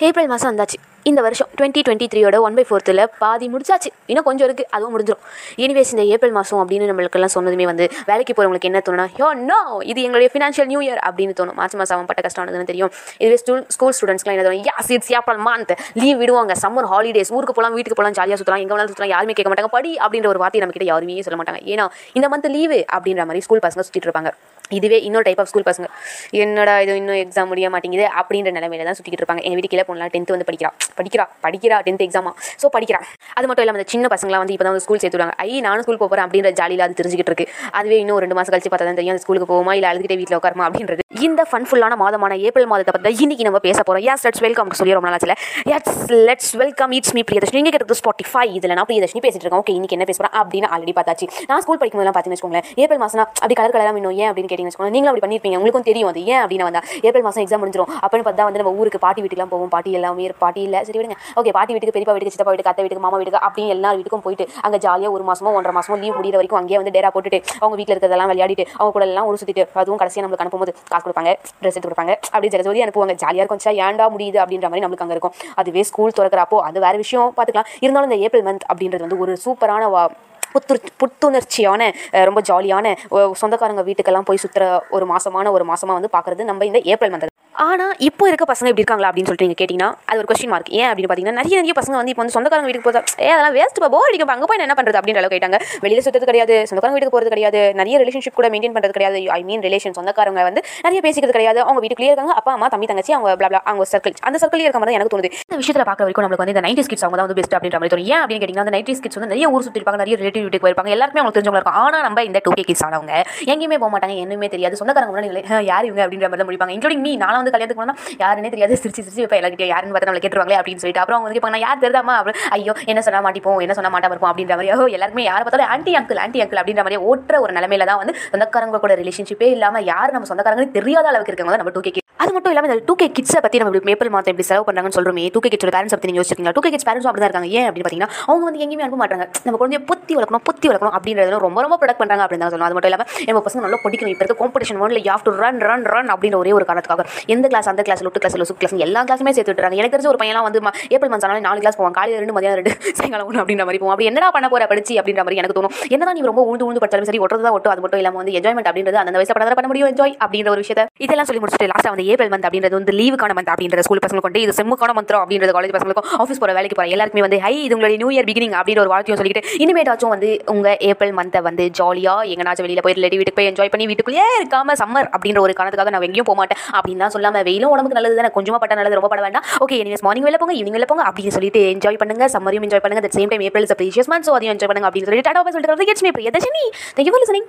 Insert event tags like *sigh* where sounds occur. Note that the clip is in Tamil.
ஏப்ரல் மாதம் வந்தாச்சு இந்த வருஷம் டுவெண்ட்டி டுவெண்ட்டி த்ரீயோட ஒன் பை ஃபோர்த்தில் பாதி முடிச்சாச்சு. இன்னும் கொஞ்சம் இருக்குது அதுவும் முடிஞ்சிடும் எனிவேஸ் இந்த ஏப்ரல் மாதம் அப்படின்னு நம்மளுக்கெல்லாம் சொன்னதுமே வந்து வேலைக்கு போகிறவங்களுக்கு என்ன தோணுனா யோ நோ இது எங்களுடைய ஃபினான்ஷியல் நியூ இயர் அப்படின்னு தோணும். மார்ச் மாதம் அவன் பட்ட கஷ்டமானதுன்னு தெரியும். இதுவே ஸ்கூல் ஸ்கூல் ஸ்டூடெண்ட்ஸ்லாம் என்ன தோணும் yes it's April month leave விடுவாங்க. சம்மர் ஹாலிடேஸ் ஊருக்கு போகலாம் வீட்டுக்கு போகலாம் ஜாலியாக சுற்றலாம் எங்கே வேணாலும் சுற்றலாம் யாருமே கேட்க மாட்டாங்க. படி அப்படின்ற ஒரு வார்த்தை நம்ம கிட்ட யாருமே சொல்ல மாட்டாங்க. ஏன்னா இந்த மந்த் லீவு அப்படின்ற மாதிரி ஸ்கூல் பசங்க சுற்றிட்டு இருப்பாங்க. இதுவே இன்னொரு டைப் ஆஃப் ஸ்கூல் பசங்க. என்னடா இது இன்னும் எக்ஸாம் முடிய மாட்டேங்குது அப்படின்ற நிலைமையில தான் சுற்றிக்கிட்டு இருப்பாங்க. எங்கள் வீட்டு கீழே பொண்ணலாம் டென்த்து வந்து படிக்கிறான் படிக்கிறா படிக்கிறா டென்த் எக்ஸாமா ஸோ படிக்கிறா. அது மட்டும் இல்லாமல் அந்த சின்ன பசங்களாம் வந்து இப்போ தான் வந்து ஸ்கூல் சேர்த்துடுவாங்க ஐ நானும் ஸ்கூல் போகிறேன் அப்படின்ற ஜாலியில் அது தெரிஞ்சுக்கிட்டு இருக்கு. அதுவே இன்னும் ரெண்டு மாதம் கழிச்சு பார்த்தா தான் தெரியும். அந்த ஸ்கூலுக்கு போகுமா இல்லை அழுதுகிட்டே வீட்டில் உட்காருமா அப்படின்றது. இந்த ஃபன்ஃபுல்லான மாதமான ஏப்ரல் மாதத்தை பற்றி இன்னைக்கு நம்ம பேச போகிறோம் யாஸ் லெட்ஸ் வெல்கம் சொல்லி ரொம்ப நாளாச்சுல எட்ஸ் let's welcome it's me Priyadharshini. நீங்கள் கேட்டது ஸ்பாட்டிஃபை இதில் நான் பிரியதர்ஷினி பேசிட்டு இருக்கேன். ஓகே இன்னைக்கு என்ன பேச போகிறேன் அப்படின்னு ஆல்ரெடி பார்த்தாச்சு. நான் ஸ்கூல் படிக்கும்போதெல்லாம் பார்த்தீங்கன்னு வச்சுக்கோங்களேன் ஏப்ரல் மாதம் அப்படி கலர் கலராக இன்னும் ஏன் அப்படின்னு கேட்டிங்கன்னு வச்சுக்கோங்க. நீங்களும் அப்படி பண்ணியிருப்பீங்க உங்களுக்கும் தெரியும் அது. ஏன் அப்படின்னு வந்தா ஏப்ரல் மாதம் எக்ஸாம் முடிஞ்சிடும் அப்படின்னு பார்த்தா வந்து நம்ம ஊருக்கு பாட்டி வீட்டுக்குலாம் போவோம். பாட்டி எல்லாமே பாட்டி இல்லை சரி விடுங்க. ஓகே பாட்டி வீட்டுக்கு பெரியப்பா வீட்டுக்கு சித்தப்பா வீட்டுக்கு அத்தை வீட்டுக்கு மாமா வீட்டுக்கு அப்படின்னு எல்லா வீட்டுக்கும் போயிட்டு அங்கே ஜாலியாக ஒரு மாசமோ ஒன்றரை மாசமோ லீவ் முடியிற வரைக்கும் அங்கேயே வந்து டேரா போட்டுட்டு அவங்க வீட்டில் இருக்கிறதெல்லாம் விளையாடிட்டு அவங்க கூட எல்லாம் ஒரு சுற்றிட்டு அதுவும் கடைசியாக நம்மளுக்கு அனுப்பும்போது காசு கொடுப்பாங்க ட்ரெஸ் எடுத்து கொடுப்பாங்க. அப்படி ஜெகஜோதி அனுப்புவாங்க. ஜாலியாக இருக்கும். சா ஏன்டா முடியுது அப்படின்ற மாதிரி நம்மளுக்கு அங்கே இருக்கும். அதுவே ஸ்கூல் திறக்கிறப்போ அது வேறு விஷயம் பார்த்துக்கலாம் இருந்தாலும் இந்த ஏப்ரல் மந்த் அப்படின்றது வந்து ஒரு சூப்பரான வா புத்து புத்துணர்ச்சியான ரொம்ப ஜாலியான சொந்தக்காரங்க வீட்டுக்கெல்லாம் போய் சுற்றுற ஒரு மாசமான ஒரு மாசமாக வந்து பார்க்குறது நம்ம இந்த ஏப்ரல் மந்த் ஆனால் இப்போ இருக்க பசங்க இப்படி இருக்காங்களா அப்படின்னு சொல்லிட்டு நீங்கள் கேட்டிங்கன்னா அது ஒரு கொஸ்டின் மார்க் ஏன் அப்படின்னு பார்த்தீங்கன்னா நிறைய நிறைய பசங்க வந்து இப்போ வந்து சொந்தக்காரங்க வீட்டுக்கு போதா ஏ அதெல்லாம் வேஸ்ட் போ போர். அங்கே போய் என்ன பண்ணுறது அப்படின்ற அளவுக்கு கேட்டாங்க வெளியில் சுற்றுறது கிடையாது சொந்தக்காரங்க வீட்டுக்கு போகிறது கிடையாது நிறைய ரிலேஷன்ஷிப் கூட மெயின்டைன் பண்ணுறது கிடையாது. ஐ மீன் ரிலேஷன் சொந்தக்காரங்க வந்து நிறைய பேசிக்கிறது கிடையாது. அவங்க வீட்டுக்குள்ளேயே இருக்காங்க அப்பா அம்மா தம்பி தங்கச்சி அவங்க blah அவங்க சர்க்கிள் அந்த சர்க்கிள் இருக்க மாதிரி தான் எனக்கு தோணுது. இந்த விஷயத்தில் பார்க்க வரைக்கும் நம்மளுக்கு வந்து இந்த நைன்டி ஸ்கிட்ஸ் அவங்க தான் வந்து பெஸ்ட் அப்படின்ற மாதிரி தோணும். ஏன் அப்படின்னு கேட்டிங்கன்னா அந்த நைன்டி ஸ்கிட்ஸ் வந்து நிறைய ஊர் சுற்றி இருப்பாங்க நிறைய ரிலேட்டிவ் வீட்டுக்கு போயிருப்பாங்க. எல்லாருமே அவங்க தெரிஞ்சவங்க இருக்கும். ஆனால் நம்ம இந்த டூ கே கிட்ஸ் ஆனவங்க எங்கேயுமே போக மாட்டாங்க என்னமே தெரியாது. சொந்தக்காரங்க முன்னாடி யார் இவங்க அப்படின்ற மாதிரி தான் முடிப்பாங்க. இன்க்ளூடிங் மீ நான் வந்து கல்யாணத்துக்கு போனால் யாருன்னே தெரியாது. சிரிச்சு சிரிச்சு இப்போ எல்லாருக்கிட்ட யாருன்னு பார்த்து நம்மளை கேட்டுருவாங்களே அப்படின்னு சொல்லிட்டு. அப்புறம் அவங்க வந்து கேட்பாங்க யார்? தெரியாமா அப்புறம் ஐயோ என்ன சொன்னா மாட்டிப்போம். என்ன சொன்னா மாட்டாம இருப்போம். அப்படின்ற மாதிரி ஓ எல்லாருமே யாரை பார்த்தாலும் ஆன்டி அங்கிள் ஆன்டி அங்கிள் அப்படின்ற மாதிரி ஓட்டுற ஒரு நிலைமையில தான் வந்து சொந்தக்காரங்க கூட ரிலேஷன்ஷிப்பே இல்லாம யார் நம்ம சொந்தக்காரங்க தெரியாத அளவுக்கு இருக்கவங்க நம்ம டூ கே அது மட்டும் இல்லாமல் இந்த டூ கே கிட்ஸை பற்றி நம்ம இப்படி மேப்பிள் மாதம் எப்படி செலவு பண்ணுறாங்கன்னு சொல்கிறோமே டூ கே கிட்ஸோட பேரண்ட்ஸ் பற்றி நீங்கள் யோசிச்சிருக்கீங்க டூ கே கிட்ஸ் பேரண்ட்ஸும் அப்படி தான் இருக்காங்க. ஏன் அப்படின்னு பார்த்தீங்கன்னா அவங்க வந்து எங்கேயுமே அனுப்ப மாட்டாங்க. நம்ம குழந்தைய பொத்தி வளர்க்கணும் பொத்தி வளர்க்கணும் அப்படின்றது ரொம்ப ரொம்ப ப்ரொடக்ட் பண்ணுறாங்க அப்படின்னு தான் சொல்லணும். அது மட்டும் இல்லாமல் நம்ம பசங்க நல்லா படிக்கணும். இப்போ இருக்க காம்படிஷன் ஒன்ல you to run run run அப்படின்ற ஒரே ஒரு காரணத்துக்காக. எந்த கிளாஸ் அந்த கிளாஸ் லொட்டு கிளாஸ் லொசு கிளாஸ் எல்லா கிளாஸுமே சேர்த்து விட்டுறாங்க. எனக்கு தெரிஞ்ச ஒரு பையன்லாம் வந்து ஏப்ரல் மந்த் ஆனாலும் நாலு கிளாஸ் போவான். காலையில் ரெண்டு மதியம் ரெண்டு *laughs* சாயங்காலம் ஒன்று அப்படின்ற மாதிரி போவோம் அப்படி என்னடா பண்ண போற படிச்சு அப்படின்ற மாதிரி எனக்கு தோணும். என்னதான் நீ ரொம்ப உழுந்து உழுந்து படிச்சாலும் சரி ஒட்டுறது தான் ஒட்டும் அது மட்டும் இல்லாமல் வந்து என்ஜாய்மெண்ட் அப்படின்றது அந்த வயசு பண்ண பண்ண முடியும். என்ஜாய் அப்படின்ற ஒரு விஷயத்தை இதெல்லாம் சொல்லி முடிச்சுட்டு லாஸ்ட்டாக வந்து ஏப்ரல் மந்த் அப்படின்றது வந்து லீவுக்கான மந்த் அப்படின்ற ஸ்கூல் பசங்க கொண்டு இது செம்முக்கான மந்திரம் அப்படின்றது காலேஜ் பசங்களுக்கும் ஆஃபீஸ் போகிற வேலைக்கு போகிற எல்லாருக்குமே வந்து ஹை இது உங்களுடைய நியூ இயர் பிகினிங் அப்படின்ற ஒரு வாழ்க்கையும் சொல்லிட்டு இனிமேட்டாச்சும் வந்து உங்க ஏப்ரல் மந்த்தை வந்து ஜாலியாக எங்கனாச்சும் வெளியில் போய் ரிலேட்டிவ் வீட்டுக்கு போய் என்ஜாய் பண்ணி வீட்டுக்குள்ளேயே இருக்காம சம்மர் அப்படின்ற ஒரு காரணத்துக்காக நான் எங்கேயும் போக மாட்டேன் அப்படின்னு தான் இல்லாமல் வெயிலும் உடம்புக்கு நல்லது தானே? கொஞ்சமாக பட்ட நல்லது ரொம்ப பட வேண்டாம். ஓகே எனிவேஸ் மார்னிங் வெளில போங்க ஈவினிங் வெளில போங்க அப்படின்னு சொல்லிட்டு என்ஜாய் பண்ணுங்க. சம்மரியும் என்ஜாய் பண்ணுங்க. At same time April is precious month so அதையும் என்ஜாய் பண்ணுங்க அப்படின்னு சொல்லிட்டு டாடா சொல்லிட்டு it's me Priyadharshini thank you for listening